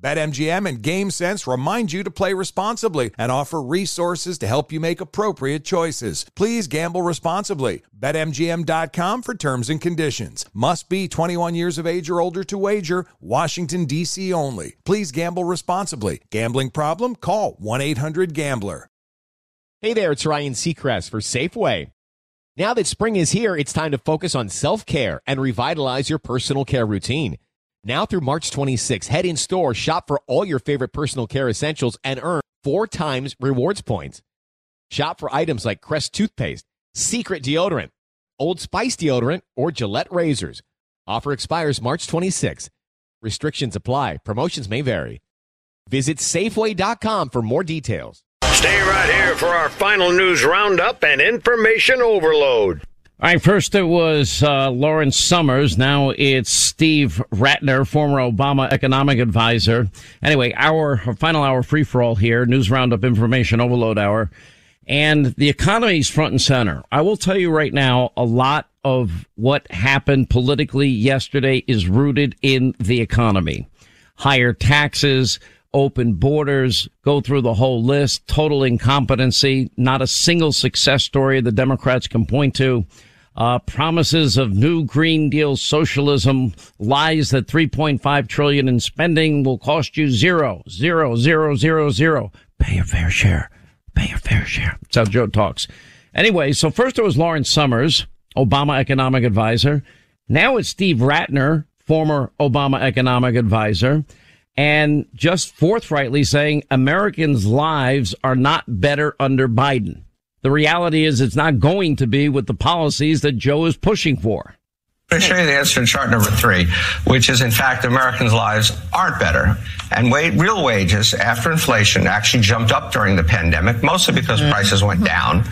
BetMGM and GameSense remind you to play responsibly and offer resources to help you make appropriate choices. Please gamble responsibly. BetMGM.com for terms and conditions. Must be 21 years of age or older to wager. Washington, D.C. only. Please gamble responsibly. Gambling problem? Call 1 800 Gambler. Hey there, it's Ryan Seacrest for Safeway. Now that spring is here, it's time to focus on self care and revitalize your personal care routine. Now through March 26, head in store, shop for all your favorite personal care essentials, and earn four times rewards points. Shop for items like Crest toothpaste, Secret deodorant, Old Spice deodorant, or Gillette razors. Offer expires March 26. Restrictions apply. Promotions may vary. Visit Safeway.com for more details. Stay right here for our final news roundup and information overload. All right, first it was uh, Lawrence Summers. Now it's Steve Ratner, former Obama economic advisor. Anyway, our final hour free for all here, news roundup, information overload hour. And the economy is front and center. I will tell you right now, a lot of what happened politically yesterday is rooted in the economy. Higher taxes, open borders, go through the whole list, total incompetency, not a single success story the Democrats can point to. Uh, promises of new Green Deal socialism, lies that 3.5 trillion in spending will cost you zero, zero, zero, zero, zero. Pay your fair share. Pay your fair share. That's how Joe talks. Anyway, so first it was Lawrence Summers, Obama economic advisor. Now it's Steve Ratner, former Obama economic advisor and just forthrightly saying Americans' lives are not better under Biden. The reality is it's not going to be with the policies that Joe is pushing for. I'm going to show you the answer in chart number three, which is in fact Americans' lives aren't better. And wa- real wages after inflation actually jumped up during the pandemic, mostly because mm-hmm. prices went down.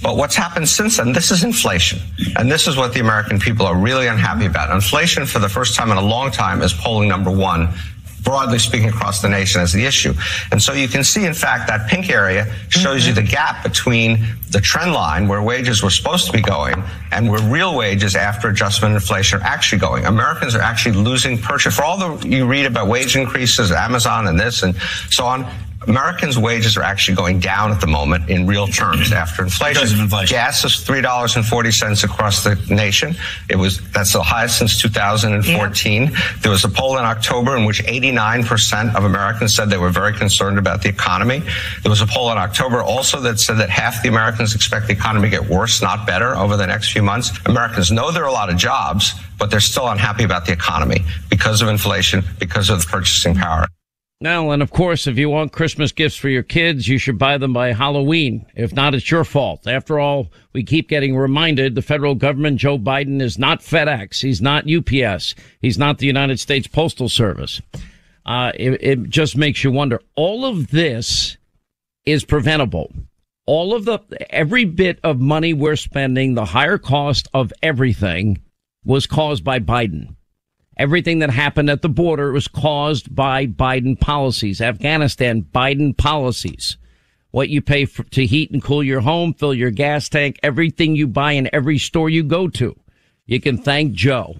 But what's happened since then, this is inflation. And this is what the American people are really unhappy about. Inflation for the first time in a long time is polling number one broadly speaking across the nation as the issue. And so you can see, in fact, that pink area shows mm-hmm. you the gap between the trend line where wages were supposed to be going and where real wages after adjustment and inflation are actually going. Americans are actually losing purchase. For all the you read about wage increases, Amazon and this and so on, Americans' wages are actually going down at the moment in real terms after inflation. inflation. Gas is three dollars and forty cents across the nation. It was that's the highest since 2014. Yeah. There was a poll in October in which 89 percent of Americans said they were very concerned about the economy. There was a poll in October also that said that half the Americans expect the economy to get worse, not better, over the next few months. Americans know there are a lot of jobs, but they're still unhappy about the economy because of inflation, because of the purchasing power. Now, and of course, if you want Christmas gifts for your kids, you should buy them by Halloween. If not, it's your fault. After all, we keep getting reminded the federal government, Joe Biden, is not FedEx. He's not UPS. He's not the United States Postal Service. Uh, it, it just makes you wonder. All of this is preventable. All of the, every bit of money we're spending, the higher cost of everything was caused by Biden. Everything that happened at the border was caused by Biden policies. Afghanistan, Biden policies. What you pay for, to heat and cool your home, fill your gas tank, everything you buy in every store you go to. You can thank Joe.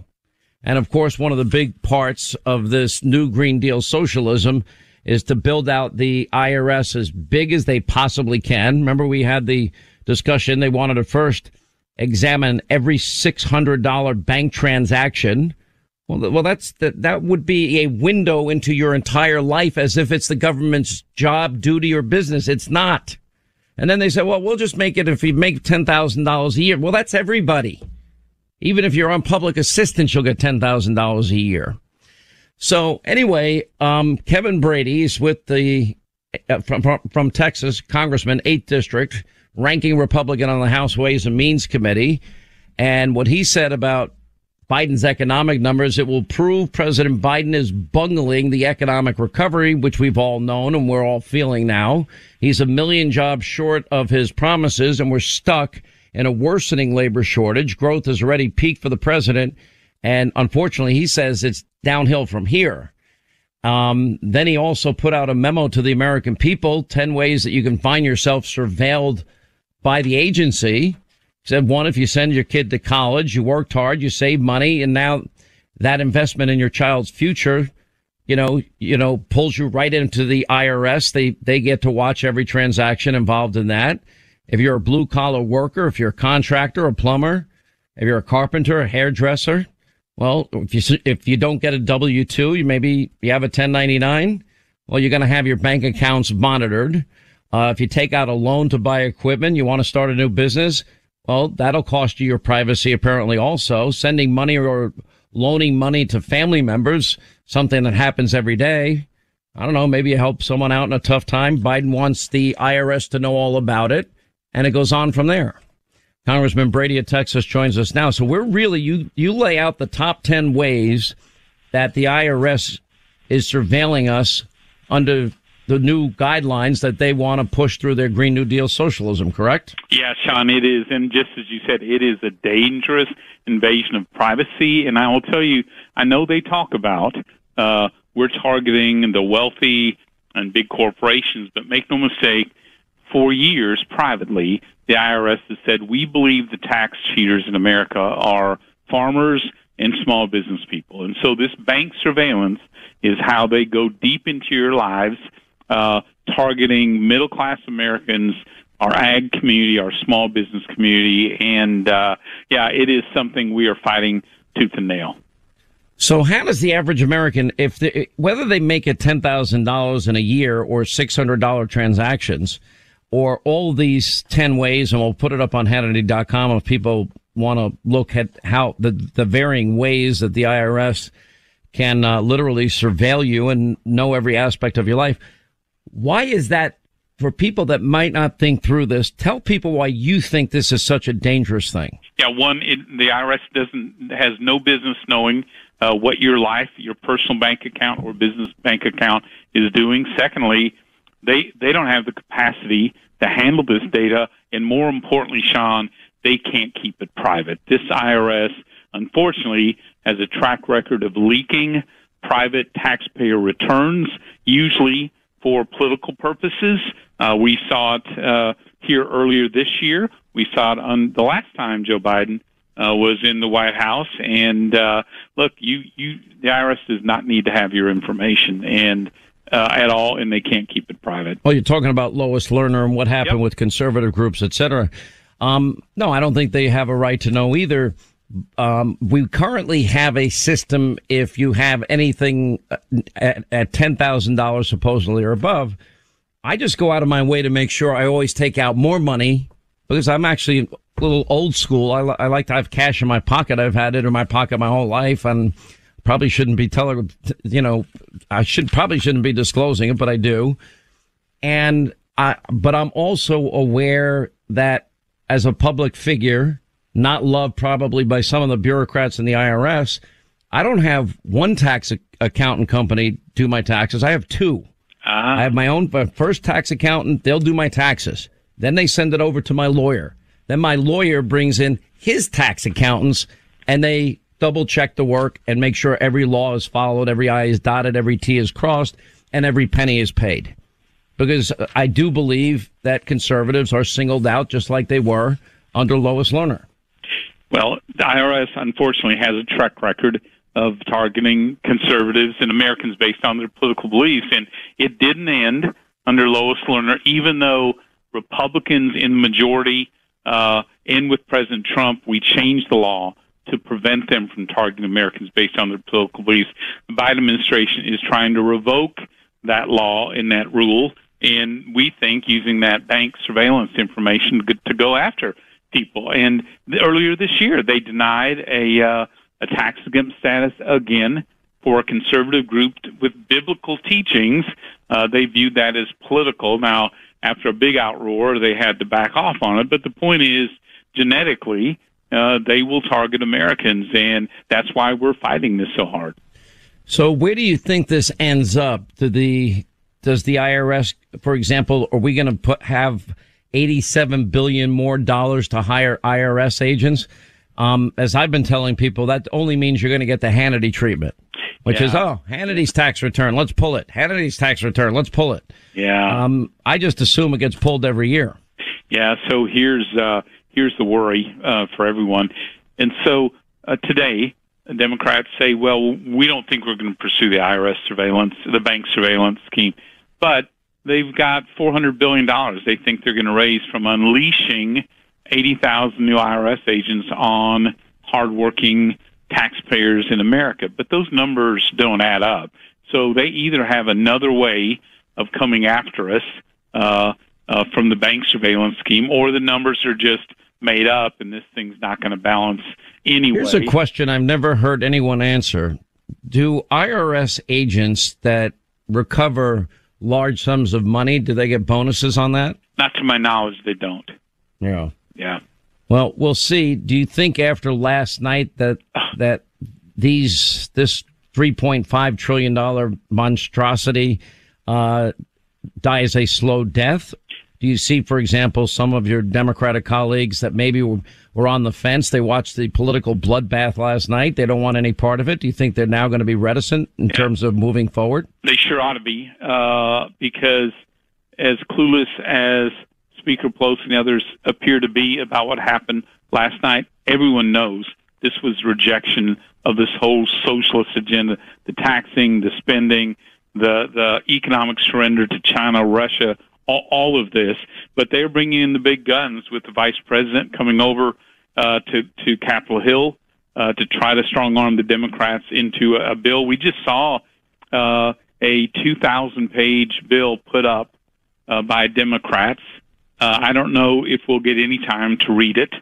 And of course, one of the big parts of this new Green Deal socialism is to build out the IRS as big as they possibly can. Remember, we had the discussion. They wanted to first examine every $600 bank transaction. Well, well, that's that, that would be a window into your entire life as if it's the government's job, duty, or business. It's not. And then they say, well, we'll just make it if you make $10,000 a year. Well, that's everybody. Even if you're on public assistance, you'll get $10,000 a year. So anyway, um, Kevin Brady is with the, uh, from, from, from Texas, Congressman, 8th District, ranking Republican on the House Ways and Means Committee. And what he said about Biden's economic numbers, it will prove President Biden is bungling the economic recovery, which we've all known and we're all feeling now. He's a million jobs short of his promises and we're stuck in a worsening labor shortage. Growth has already peaked for the president. And unfortunately, he says it's downhill from here. Um, then he also put out a memo to the American people, 10 ways that you can find yourself surveilled by the agency. Said one, if you send your kid to college, you worked hard, you saved money, and now that investment in your child's future, you know, you know, pulls you right into the IRS. They, they get to watch every transaction involved in that. If you're a blue collar worker, if you're a contractor, a plumber, if you're a carpenter, a hairdresser, well, if you, if you don't get a W-2, you maybe you have a 1099. Well, you're going to have your bank accounts monitored. Uh, if you take out a loan to buy equipment, you want to start a new business, well, that'll cost you your privacy apparently also. Sending money or loaning money to family members, something that happens every day. I don't know. Maybe you help someone out in a tough time. Biden wants the IRS to know all about it and it goes on from there. Congressman Brady of Texas joins us now. So we're really, you, you lay out the top 10 ways that the IRS is surveilling us under the new guidelines that they want to push through their Green New Deal socialism, correct? Yeah, Sean, it is. And just as you said, it is a dangerous invasion of privacy. And I will tell you, I know they talk about uh, we're targeting the wealthy and big corporations, but make no mistake, for years privately, the IRS has said we believe the tax cheaters in America are farmers and small business people. And so this bank surveillance is how they go deep into your lives uh, targeting middle class Americans, our ag community, our small business community, and uh, yeah, it is something we are fighting tooth and nail. So, how does the average American, if they, whether they make it ten thousand dollars in a year or six hundred dollar transactions, or all these ten ways, and we'll put it up on Hannity.com if people want to look at how the the varying ways that the IRS can uh, literally surveil you and know every aspect of your life. Why is that for people that might not think through this? Tell people why you think this is such a dangerous thing. Yeah, one, it, the IRS doesn't has no business knowing uh, what your life, your personal bank account or business bank account is doing. Secondly, they they don't have the capacity to handle this data, and more importantly, Sean, they can't keep it private. This IRS, unfortunately, has a track record of leaking private taxpayer returns, usually for political purposes. Uh, we saw it uh, here earlier this year. We saw it on the last time Joe Biden uh, was in the White House. And uh, look, you, you, the IRS does not need to have your information and uh, at all, and they can't keep it private. Well, you're talking about Lois Lerner and what happened yep. with conservative groups, et cetera. Um, no, I don't think they have a right to know either. Um, we currently have a system. If you have anything uh, at, at ten thousand dollars supposedly or above, I just go out of my way to make sure I always take out more money because I'm actually a little old school. I, I like to have cash in my pocket. I've had it in my pocket my whole life, and probably shouldn't be telling. You know, I should probably shouldn't be disclosing it, but I do. And I, but I'm also aware that as a public figure not loved probably by some of the bureaucrats in the IRS. I don't have one tax accountant company do my taxes. I have 2 uh-huh. I have my own first tax accountant. They'll do my taxes. Then they send it over to my lawyer. Then my lawyer brings in his tax accountants and they double check the work and make sure every law is followed, every I is dotted, every T is crossed, and every penny is paid. Because I do believe that conservatives are singled out just like they were under Lois Lerner. Well, the IRS unfortunately has a track record of targeting conservatives and Americans based on their political beliefs, and it didn't end under Lois Lerner, even though Republicans in majority uh, and with President Trump, we changed the law to prevent them from targeting Americans based on their political beliefs. The Biden administration is trying to revoke that law and that rule, and we think using that bank surveillance information to go after people. And earlier this year, they denied a uh, a tax exempt status again for a conservative group with biblical teachings. Uh, they viewed that as political. Now, after a big outroar, they had to back off on it. But the point is, genetically, uh, they will target Americans, and that's why we're fighting this so hard. So, where do you think this ends up? Do the does the IRS, for example, are we going to put have eighty-seven billion more dollars to hire IRS agents? Um, as I've been telling people, that only means you're going to get the Hannity treatment, which yeah. is, oh, Hannity's tax return. Let's pull it. Hannity's tax return. Let's pull it. Yeah. Um, I just assume it gets pulled every year. Yeah. So here's, uh, here's the worry, uh, for everyone. And so, uh, today, Democrats say, well, we don't think we're going to pursue the IRS surveillance, the bank surveillance scheme, but they've got $400 billion they think they're going to raise from unleashing 80,000 new IRS agents on hardworking taxpayers in America. But those numbers don't add up. So they either have another way of coming after us uh, uh, from the bank surveillance scheme, or the numbers are just made up, and this thing's not going to balance anyway. Here's a question I've never heard anyone answer: Do IRS agents that recover large sums of money do they get bonuses on that? Not to my knowledge, they don't. Yeah. Yeah. Well, we'll see. Do you think after last night that that these this three point five trillion dollar monstrosity uh, dies a slow death? Do you see, for example, some of your Democratic colleagues that maybe were, were on the fence? They watched the political bloodbath last night. They don't want any part of it. Do you think they're now going to be reticent in yeah. terms of moving forward? They sure ought to be, uh, because as clueless as Speaker Pelosi and others appear to be about what happened last night. Everyone knows this was rejection of this whole socialist agenda, the taxing, the spending, the the economic surrender to China, Russia, all, all of this. But they're bringing in the big guns with the vice president coming over uh, to to Capitol Hill uh, to try to strong arm the Democrats into a, a bill. We just saw uh, a 2,000 page bill put up uh, by Democrats uh, I don't know if we'll get any time to read it,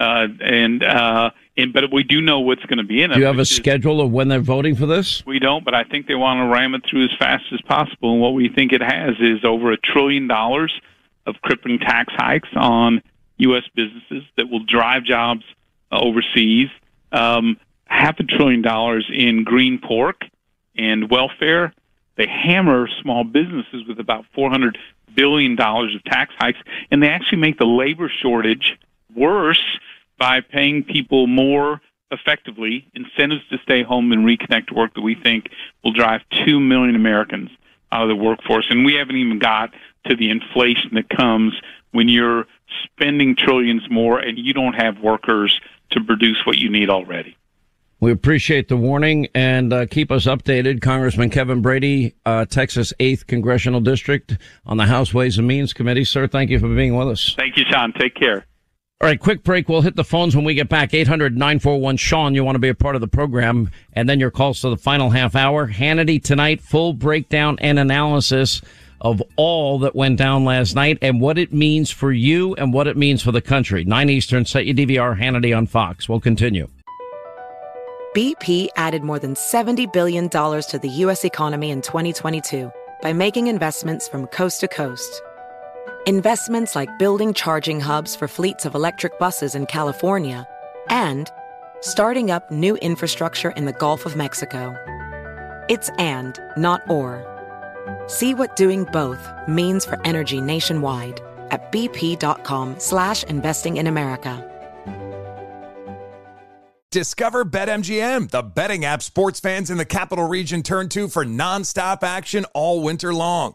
uh, and uh, and but we do know what's going to be in it. Do you have a schedule of when they're voting for this? We don't, but I think they want to ram it through as fast as possible. And what we think it has is over a trillion dollars of crippling tax hikes on U.S. businesses that will drive jobs uh, overseas. Um, half a trillion dollars in green pork and welfare. They hammer small businesses with about 400 billion dollars of tax hikes, and they actually make the labor shortage worse by paying people more effectively incentives to stay home and reconnect to work that we think will drive two million Americans out of the workforce. And we haven't even got to the inflation that comes when you're spending trillions more and you don't have workers to produce what you need already. We appreciate the warning and uh, keep us updated. Congressman Kevin Brady, uh, Texas 8th Congressional District on the House Ways and Means Committee. Sir, thank you for being with us. Thank you, Sean. Take care. All right, quick break. We'll hit the phones when we get back. 800 941 Sean. You want to be a part of the program. And then your calls to the final half hour. Hannity tonight, full breakdown and analysis of all that went down last night and what it means for you and what it means for the country. 9 Eastern, set your DVR Hannity on Fox. We'll continue. BP added more than $70 billion to the U.S. economy in 2022 by making investments from coast to coast. Investments like building charging hubs for fleets of electric buses in California and starting up new infrastructure in the Gulf of Mexico. It's and, not or. See what doing both means for energy nationwide at bp.com slash investing in America. Discover BetMGM, the betting app sports fans in the capital region turn to for nonstop action all winter long.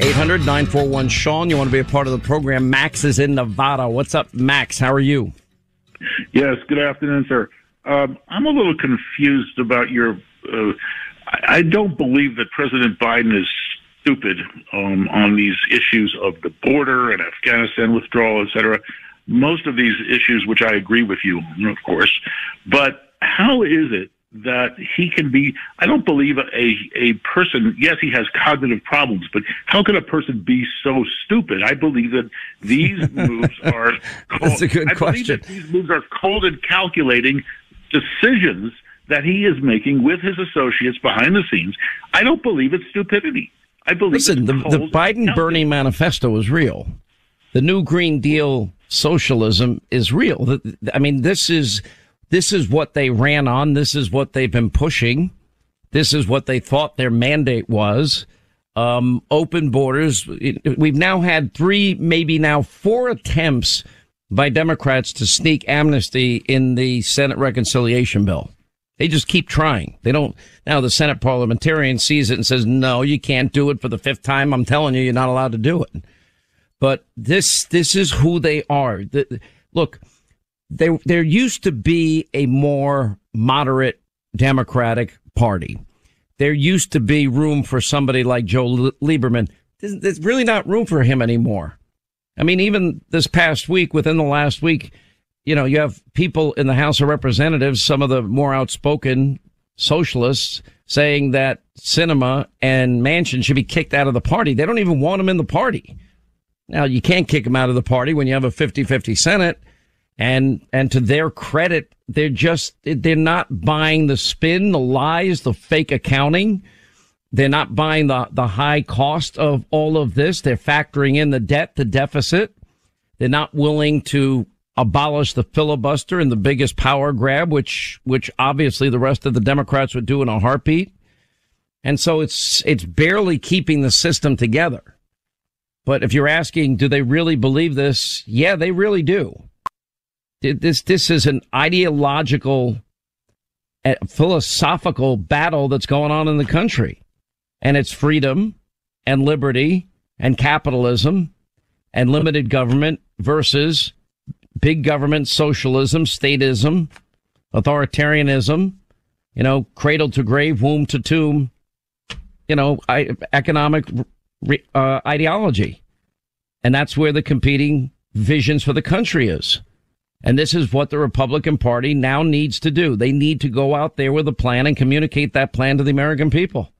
800 941 Sean, you want to be a part of the program. Max is in Nevada. What's up, Max? How are you? Yes, good afternoon, sir. Um, I'm a little confused about your. Uh, I don't believe that President Biden is stupid um, on these issues of the border and Afghanistan withdrawal, et cetera. Most of these issues, which I agree with you, of course, but how is it that he can be I don't believe a a person yes he has cognitive problems but how can a person be so stupid I believe that these moves are cold, That's a good I question. these moves are cold and calculating decisions that he is making with his associates behind the scenes I don't believe it's stupidity I believe Listen, the, the Biden Bernie manifesto is real. The new Green Deal socialism is real. I mean, this is this is what they ran on. This is what they've been pushing. This is what they thought their mandate was. Um, open borders. We've now had three, maybe now four attempts by Democrats to sneak amnesty in the Senate reconciliation bill. They just keep trying. They don't. Now the Senate parliamentarian sees it and says, no, you can't do it for the fifth time. I'm telling you, you're not allowed to do it. But this, this is who they are. The, look, there, there used to be a more moderate Democratic party. There used to be room for somebody like Joe Lieberman. There's, really not room for him anymore. I mean, even this past week, within the last week, you know, you have people in the House of Representatives, some of the more outspoken socialists saying that Sinema and Manchin should be kicked out of the party. They don't even want them in the party. Now, you can't kick them out of the party when you have a 50-50 Senate. And, and to their credit, they're just, they're not buying the spin, the lies, the fake accounting. They're not buying the, the high cost of all of this. They're factoring in the debt, the deficit. They're not willing to abolish the filibuster and the biggest power grab, which, which obviously the rest of the Democrats would do in a heartbeat. And so it's, it's barely keeping the system together. But if you're asking, do they really believe this? Yeah, they really do. This, this is an ideological, philosophical battle that's going on in the country. And it's freedom and liberty and capitalism and limited government versus big government, socialism, statism, authoritarianism, you know, cradle to grave, womb to tomb, you know, economic uh, ideology. And that's where the competing visions for the country is. And this is what the Republican Party now needs to do. They need to go out there with a plan and communicate that plan to the American people.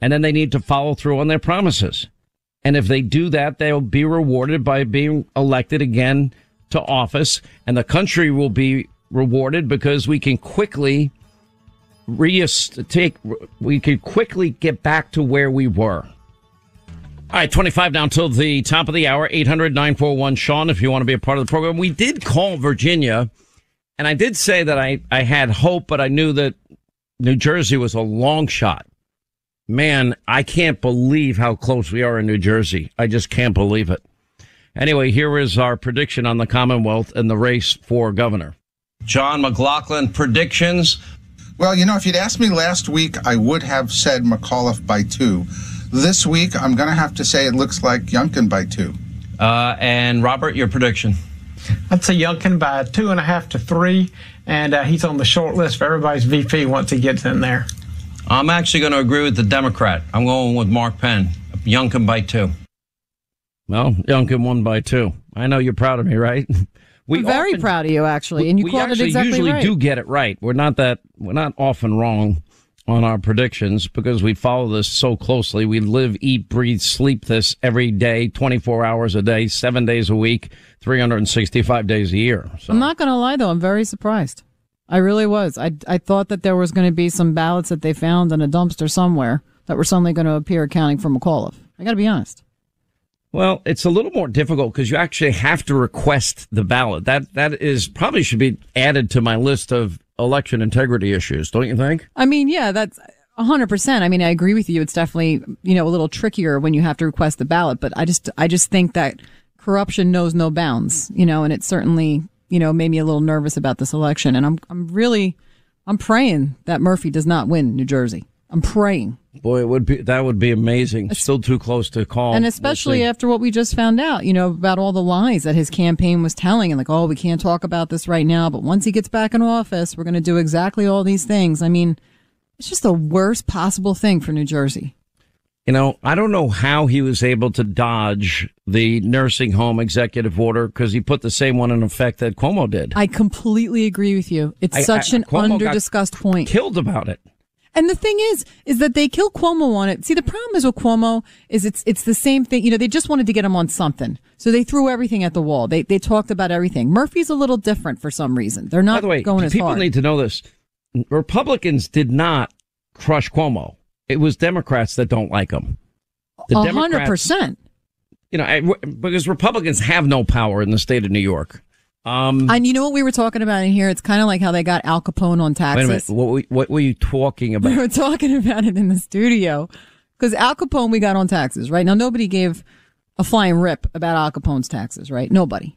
And then they need to follow through on their promises. And if they do that, they'll be rewarded by being elected again to office. And the country will be rewarded because we can quickly re- take, we can quickly get back to where we were. All right, 25 down till the top of the hour, 800 941 Sean, if you want to be a part of the program. We did call Virginia And I did say that I, I had hope, but I knew that New Jersey was a long shot. Man, I can't believe how close we are in New Jersey. I just can't believe it. Anyway, here is our prediction on the Commonwealth and the race for governor. John McLaughlin predictions. Well, you know, if you'd asked me last week, I would have said McAuliffe by two. This week, I'm going to have to say it looks like Youngkin by two. Uh, and Robert, your prediction? I'd say Youngkin by two and a half to three, and uh, he's on the short list for everybody's VP once he gets in there. I'm actually going to agree with the Democrat. I'm going with Mark Penn. Youngkin by two. Well, Youngkin won by two. I know you're proud of me, right? We I'm very often, proud of you, actually, and you we called actually it exactly usually right. do get it right. We're not that we're not often wrong on our predictions because we follow this so closely. We live, eat, breathe, sleep this every day, 24 hours a day, seven days a week, 365 days a year. So. I'm not going to lie, though. I'm very surprised. I really was. I, I thought that there was going to be some ballots that they found in a dumpster somewhere that were suddenly going to appear accounting for McAuliffe. I got to be honest. Well, it's a little more difficult because you actually have to request the ballot. That that is probably should be added to my list of election integrity issues, don't you think? I mean, yeah, that's hundred percent. I mean, I agree with you. It's definitely you know a little trickier when you have to request the ballot, but I just I just think that corruption knows no bounds, you know, and it certainly you know made me a little nervous about this election, and I'm I'm really I'm praying that Murphy does not win New Jersey. I'm praying. Boy, it would be that would be amazing. Still too close to call. And especially we'll after what we just found out, you know, about all the lies that his campaign was telling and like, oh, we can't talk about this right now, but once he gets back in office, we're going to do exactly all these things. I mean, it's just the worst possible thing for New Jersey. You know, I don't know how he was able to dodge the nursing home executive order because he put the same one in effect that Cuomo did. I completely agree with you. It's I, such I, an under discussed point. Killed about it. And the thing is, is that they kill Cuomo on it. See, the problem is with Cuomo is it's it's the same thing. You know, they just wanted to get him on something, so they threw everything at the wall. They they talked about everything. Murphy's a little different for some reason. They're not By the way, going as people hard. need to know this. Republicans did not crush Cuomo. It was Democrats that don't like him. A hundred percent. You know, because Republicans have no power in the state of New York. Um, and you know what we were talking about in here? It's kind of like how they got Al Capone on taxes. Wait a minute. What, were, what were you talking about? We were talking about it in the studio because Al Capone we got on taxes, right? Now nobody gave a flying rip about Al Capone's taxes, right? Nobody.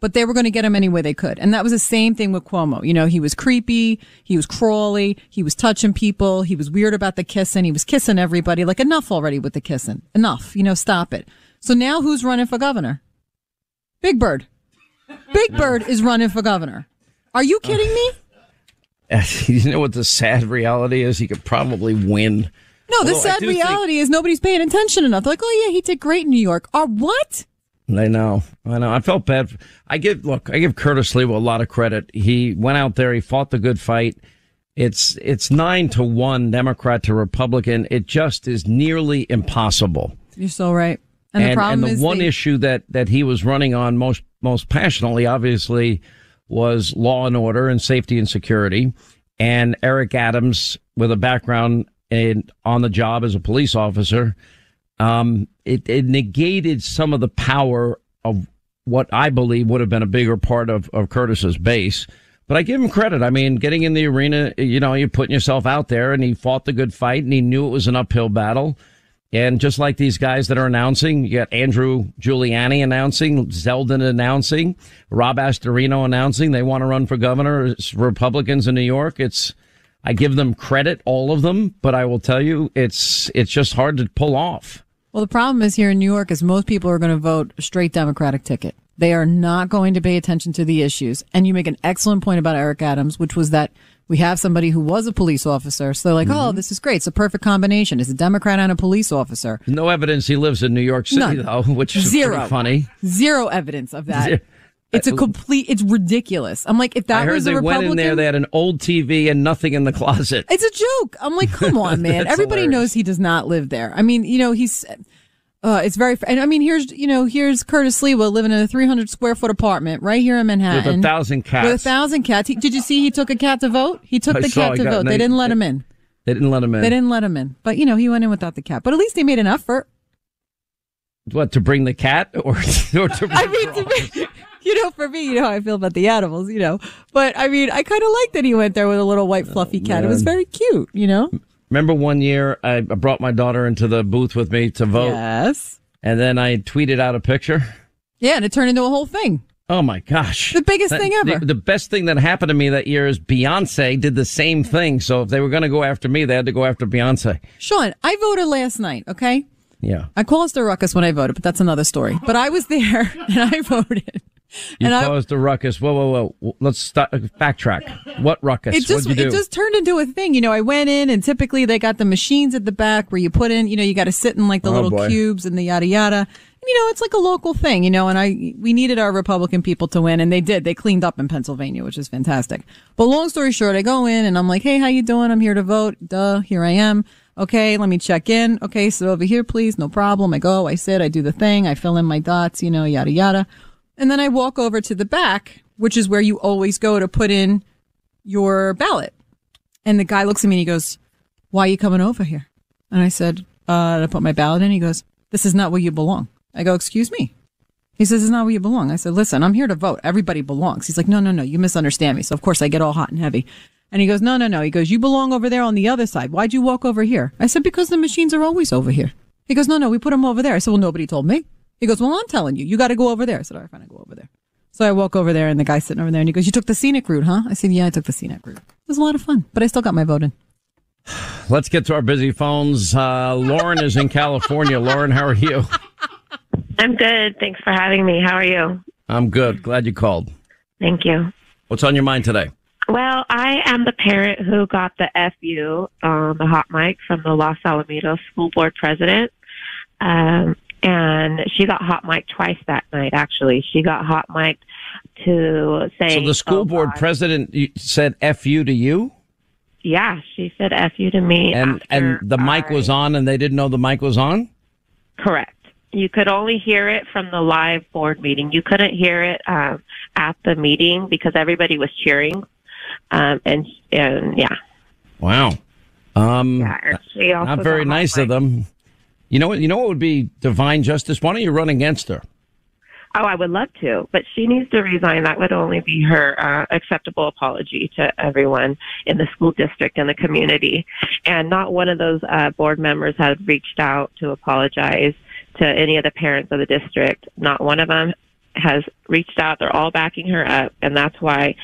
But they were going to get him any way they could. And that was the same thing with Cuomo. You know, he was creepy. He was crawly. He was touching people. He was weird about the kissing. He was kissing everybody. Like enough already with the kissing. Enough. You know, stop it. So now who's running for governor? Big Bird. Big Bird is running for governor. Are you kidding me? Uh, you know what the sad reality is? He could probably win. No, the sad reality think... is nobody's paying attention enough. They're like, oh yeah, he did great in New York. Or what? I know, I know. I felt bad. I give look, I give Curtis Sliwa a lot of credit. He went out there, he fought the good fight. It's it's nine to one Democrat to Republican. It just is nearly impossible. You're so right. And, and the, and the one issue that that he was running on most most passionately, obviously, was law and order and safety and security. And Eric Adams, with a background in on the job as a police officer, um, it, it negated some of the power of what I believe would have been a bigger part of, of Curtis's base. But I give him credit. I mean, getting in the arena, you know, you're putting yourself out there and he fought the good fight and he knew it was an uphill battle. And just like these guys that are announcing, you got Andrew Giuliani announcing, Zeldin announcing, Rob Astorino announcing they want to run for governor. It's Republicans in New York. It's, I give them credit, all of them, but I will tell you, it's, it's just hard to pull off. Well, the problem is here in New York is most people are going to vote straight Democratic ticket. They are not going to pay attention to the issues. And you make an excellent point about Eric Adams, which was that we have somebody who was a police officer. So they're like, oh, mm-hmm. oh, this is great. It's a perfect combination. It's a Democrat and a police officer. No evidence he lives in New York City, None. though, which is Zero. funny. Zero evidence of that. It's a complete. It's ridiculous. I'm like, if that was they a Republican, went in there, they had an old TV and nothing in the closet. It's a joke. I'm like, come on, man. Everybody hilarious. knows he does not live there. I mean, you know, he's uh, it's very, and I mean, here's, you know, here's Curtis Sliwa living in a 300 square foot apartment right here in Manhattan. With a thousand cats. With a thousand cats. He, did you see he took a cat to vote? He took I the cat to vote. They didn't let him in. They didn't let him in. They didn't let him in. But, you know, he went in without the cat. But at least he made an effort. What, to bring the cat or, or to I mean, to bring, you know, for me, you know how I feel about the animals, you know. But I mean, I kind of like that he went there with a little white fluffy cat. It was very cute, you know. Remember one year I brought my daughter into the booth with me to vote? Yes. And then I tweeted out a picture. Yeah, and it turned into a whole thing. Oh my gosh. The biggest That- thing ever. The, the best thing that happened to me that year is Beyonce did the same thing. So if they were going to go after me, they had to go after Beyonce. Sean, I voted last night. Okay, Yeah. I caused a ruckus when I voted, but that's another story. But I was there and I voted. You And caused a ruckus. Whoa, whoa, whoa. Let's stop, uh, backtrack. What ruckus? It just it just turned into a thing. You know, I went in and typically they got the machines at the back where you put in, you know, you got to sit in like the Oh, little boy. cubes and the yada yada. And, you know, it's like a local thing, you know, and I we needed our Republican people to win and they did. They cleaned up in Pennsylvania, which is fantastic. But long story short, I go in and I'm like, "Hey, how you doing? I'm here to vote." Duh, here I am. Okay, let me check in. Okay, sit over here, please. No problem. I go, I sit, I do the thing, I fill in my dots, you know, yada yada. And then I walk over to the back, which is where you always go to put in your ballot. And the guy looks at me and he goes, Why are you coming over here? And I said, uh, to put my ballot in. He goes, This is not where you belong. I go, Excuse me. He says, It's not where you belong. I said, Listen, I'm here to vote. Everybody belongs. He's like, No, no, no, you misunderstand me. So, of course, I get all hot and heavy. And he goes, No, no, no. He goes, You belong over there on the other side. Why'd you walk over here? I said, Because the machines are always over here. He goes, No, no, we put them over there. I said, Well, nobody told me. He goes, Well, I'm telling you, you got to go over there. I said, All right, fine, I go over there. So I walk over there and the guy's sitting over there and he goes, You took the scenic route, huh? I said, Yeah, I took the scenic route. It was a lot of fun, but I still got my vote in. Let's get to our busy phones. Uh, Lauren is in California. Lauren, how are you? I'm good. Thanks for having me. How are you? I'm good. Glad you called. Thank you. What's on your mind today? Well, I am the parent who got the FU on the hot mic from the Los Alamitos school board president. Um, and she got hot mic twice that night, actually. She got hot mic to say, So the school "Oh, board God." president said "f you" to you, yeah, she said FU to me. and and the mic was on, and they didn't know the mic was on. Correct. You could only hear it from the live board meeting. You couldn't hear it um, at the meeting because everybody was cheering. Um, and and yeah, Wow. Um, also not very nice mic. of them. You know what? You know what would be divine justice? Why don't you run against her? Oh, I would love to, but she needs to resign. That would only be her uh, acceptable apology to everyone in the school district and the community. And not one of those uh, board members had reached out to apologize to any of the parents of the district. Not one of them has reached out. They're all backing her up, and that's why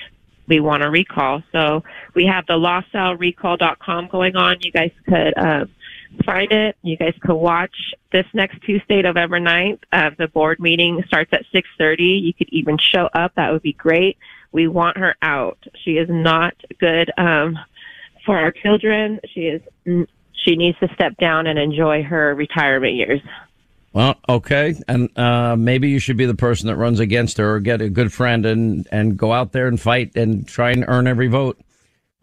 we want a recall. So we have the lawcellrecall.com going on. You guys could um, find it. You guys could watch this next Tuesday, November 9th. Uh, the board meeting starts at 6.30. You could even show up. That would be great. We want her out. She is not good um, for our children. She is. She needs to step down and enjoy her retirement years. Well, okay, and uh, maybe you should be the person that runs against her, or get a good friend and and go out there and fight and try and earn every vote.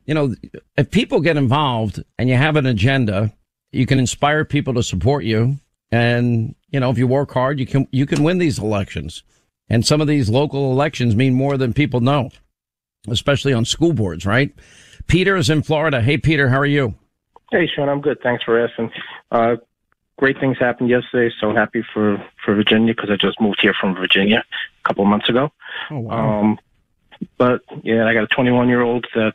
You know, if people get involved and you have an agenda, you can inspire people to support you, and you know, if you work hard, you can you can win these elections. And some of these local elections mean more than people know, especially on school boards, right? Peter is in Florida. Hey, Peter, how are you? Hey, Sean, I'm good. Thanks for asking. Uh, great things happened yesterday. So happy for, for Virginia because I just moved here from Virginia a couple of months ago. Oh, wow. Um, but yeah, I got a 21 year old that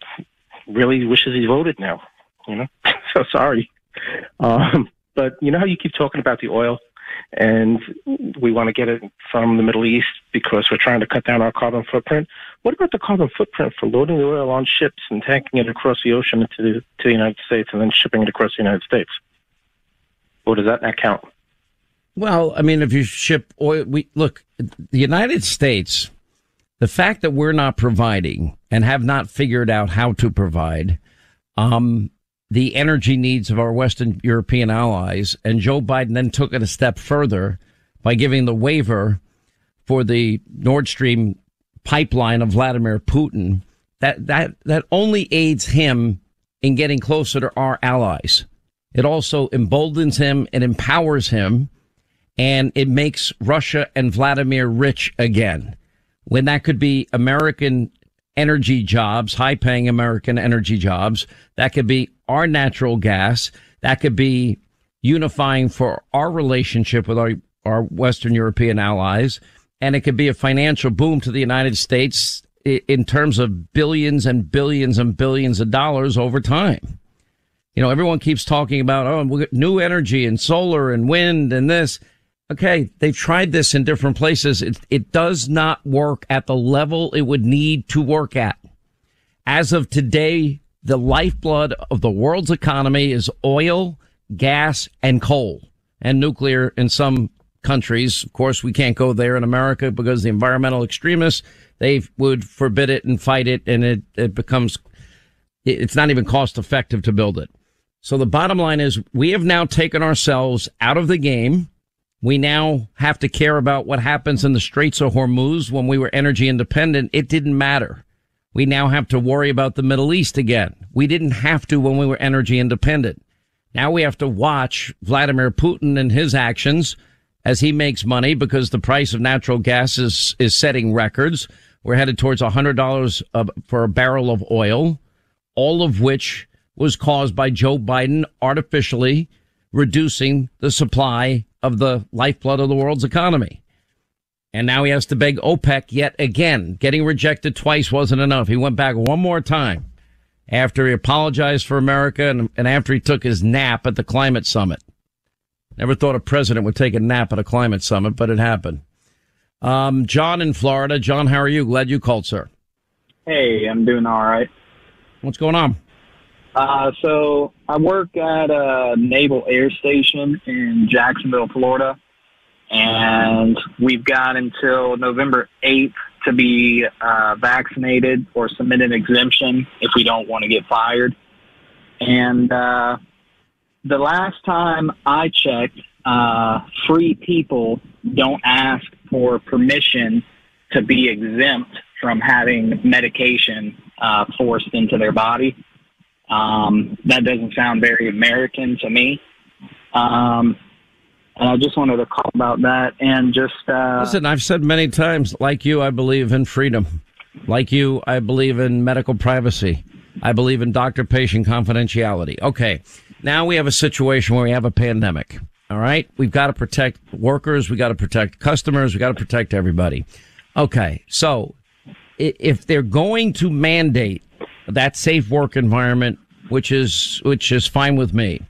really wishes he voted now. You know, so sorry. Um, but you know how you keep talking about the oil, and we want to get it from the Middle East because we're trying to cut down our carbon footprint. What about the carbon footprint for loading the oil on ships and tanking it across the ocean into the, to the United States and then shipping it across the United States? Or does that not count? Well, I mean, if you ship oil, we look, the United States, the fact that we're not providing and have not figured out how to provide, um, the energy needs of our Western European allies, and Joe Biden then took it a step further by giving the waiver for the Nord Stream pipeline of Vladimir Putin. That that that only aids him in getting closer to our allies. It also emboldens him and empowers him, and it makes Russia and Vladimir rich again. When that could be American energy jobs, high paying American energy jobs, that could be our natural gas, that could be unifying for our relationship with our, our Western European allies. and it could be a financial boom to the United States in terms of billions and billions and billions of dollars over time. You know, everyone keeps talking about, oh, new energy and solar and wind and this. Okay. They've tried this in different places. It, it does not work at the level it would need to work at. As of today, the lifeblood of the world's economy is oil, gas, and coal and nuclear in some countries. Of course, we can't go there in America because the environmental extremists, they would forbid it and fight it. And it, it becomes, it's not even cost effective to build it. So the bottom line is we have now taken ourselves out of the game. We now have to care about what happens in the Straits of Hormuz when we were energy independent. It didn't matter. We now have to worry about the Middle East again. We didn't have to when we were energy independent. Now we have to watch Vladimir Putin and his actions as he makes money because the price of natural gas is, is setting records. We're headed towards $100 for a barrel of oil, all of which was caused by Joe Biden artificially reducing the supply of the lifeblood of the world's economy. And now he has to beg OPEC yet again. Getting rejected twice wasn't enough. He went back one more time after he apologized for America and, and after he took his nap at the climate summit. Never thought a president would take a nap at a climate summit, but it happened. Um, John in Florida. John, how are you? Glad you called, sir. Hey, I'm doing all right. What's going on? Uh, so I work at a naval air station in Jacksonville, Florida, and we've got until November 8th to be uh, vaccinated or submit an exemption if we don't want to get fired. And uh, the last time I checked, uh, free people don't ask for permission to be exempt from having medication uh, forced into their body. Um, that doesn't sound very American to me. Um, and I just wanted to call about that and just uh, listen. I've said many times, like you, I believe in freedom. Like you, I believe in medical privacy. I believe in doctor-patient confidentiality. Okay, now we have a situation where we have a pandemic. All right, we've got to protect workers. We got to protect customers. We got to protect everybody. Okay, so if they're going to mandate that safe work environment, which is which is fine with me.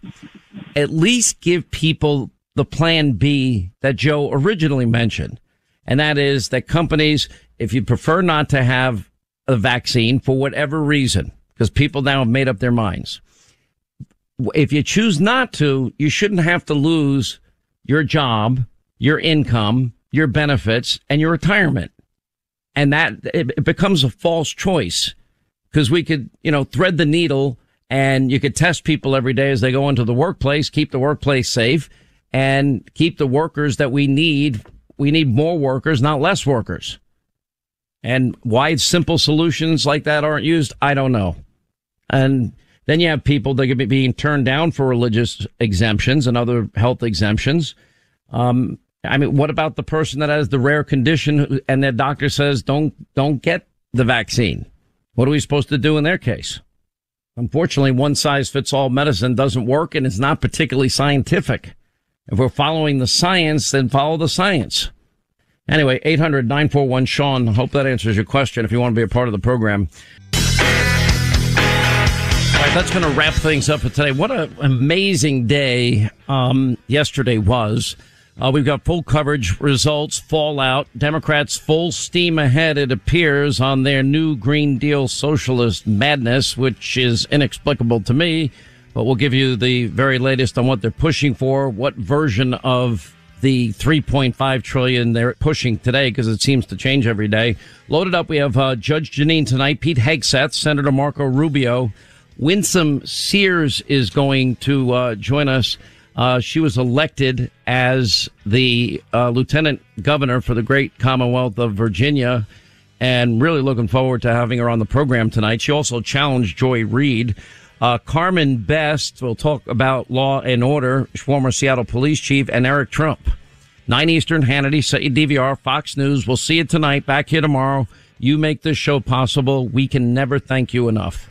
At least give people the plan B that Joe originally mentioned. And that is that companies, if you prefer not to have a vaccine for whatever reason, because people now have made up their minds. If you choose not to, you shouldn't have to lose your job, your income, your benefits, and your retirement. And that it becomes a false choice because we could, you know, thread the needle and you could test people every day as they go into the workplace, keep the workplace safe and keep the workers that we need. We need more workers, not less workers. And why simple solutions like that aren't used, I don't know. And then you have people that could be being turned down for religious exemptions and other health exemptions. Um, I mean, what about the person that has the rare condition and their doctor says don't don't get the vaccine? What are we supposed to do in their case? Unfortunately, one size fits all medicine doesn't work and it's not particularly scientific. If we're following the science, then follow the science. Anyway, 800 941 Sean. Hope that answers your question if you want to be a part of the program. All right, that's going to wrap things up for today. What an amazing day um, yesterday was. Uh, we've got full coverage, results, fallout. Democrats full steam ahead, it appears, on their new Green Deal socialist madness, which is inexplicable to me. But we'll give you the very latest on what they're pushing for, what version of the 3.5 trillion they're pushing today, because it seems to change every day. Loaded up, we have uh, Judge Jeanine tonight, Pete Hegseth, Senator Marco Rubio. Winsome Sears is going to uh, join us uh, she was elected as the uh, lieutenant governor for the great Commonwealth of Virginia, and really looking forward to having her on the program tonight. She also challenged Joy Reid. Uh, Carmen Best will talk about law and order, former Seattle police chief, and Eric Trump. 9 Eastern, Hannity, set DVR, Fox News. We'll see you tonight, back here tomorrow. You make this show possible. We can never thank you enough.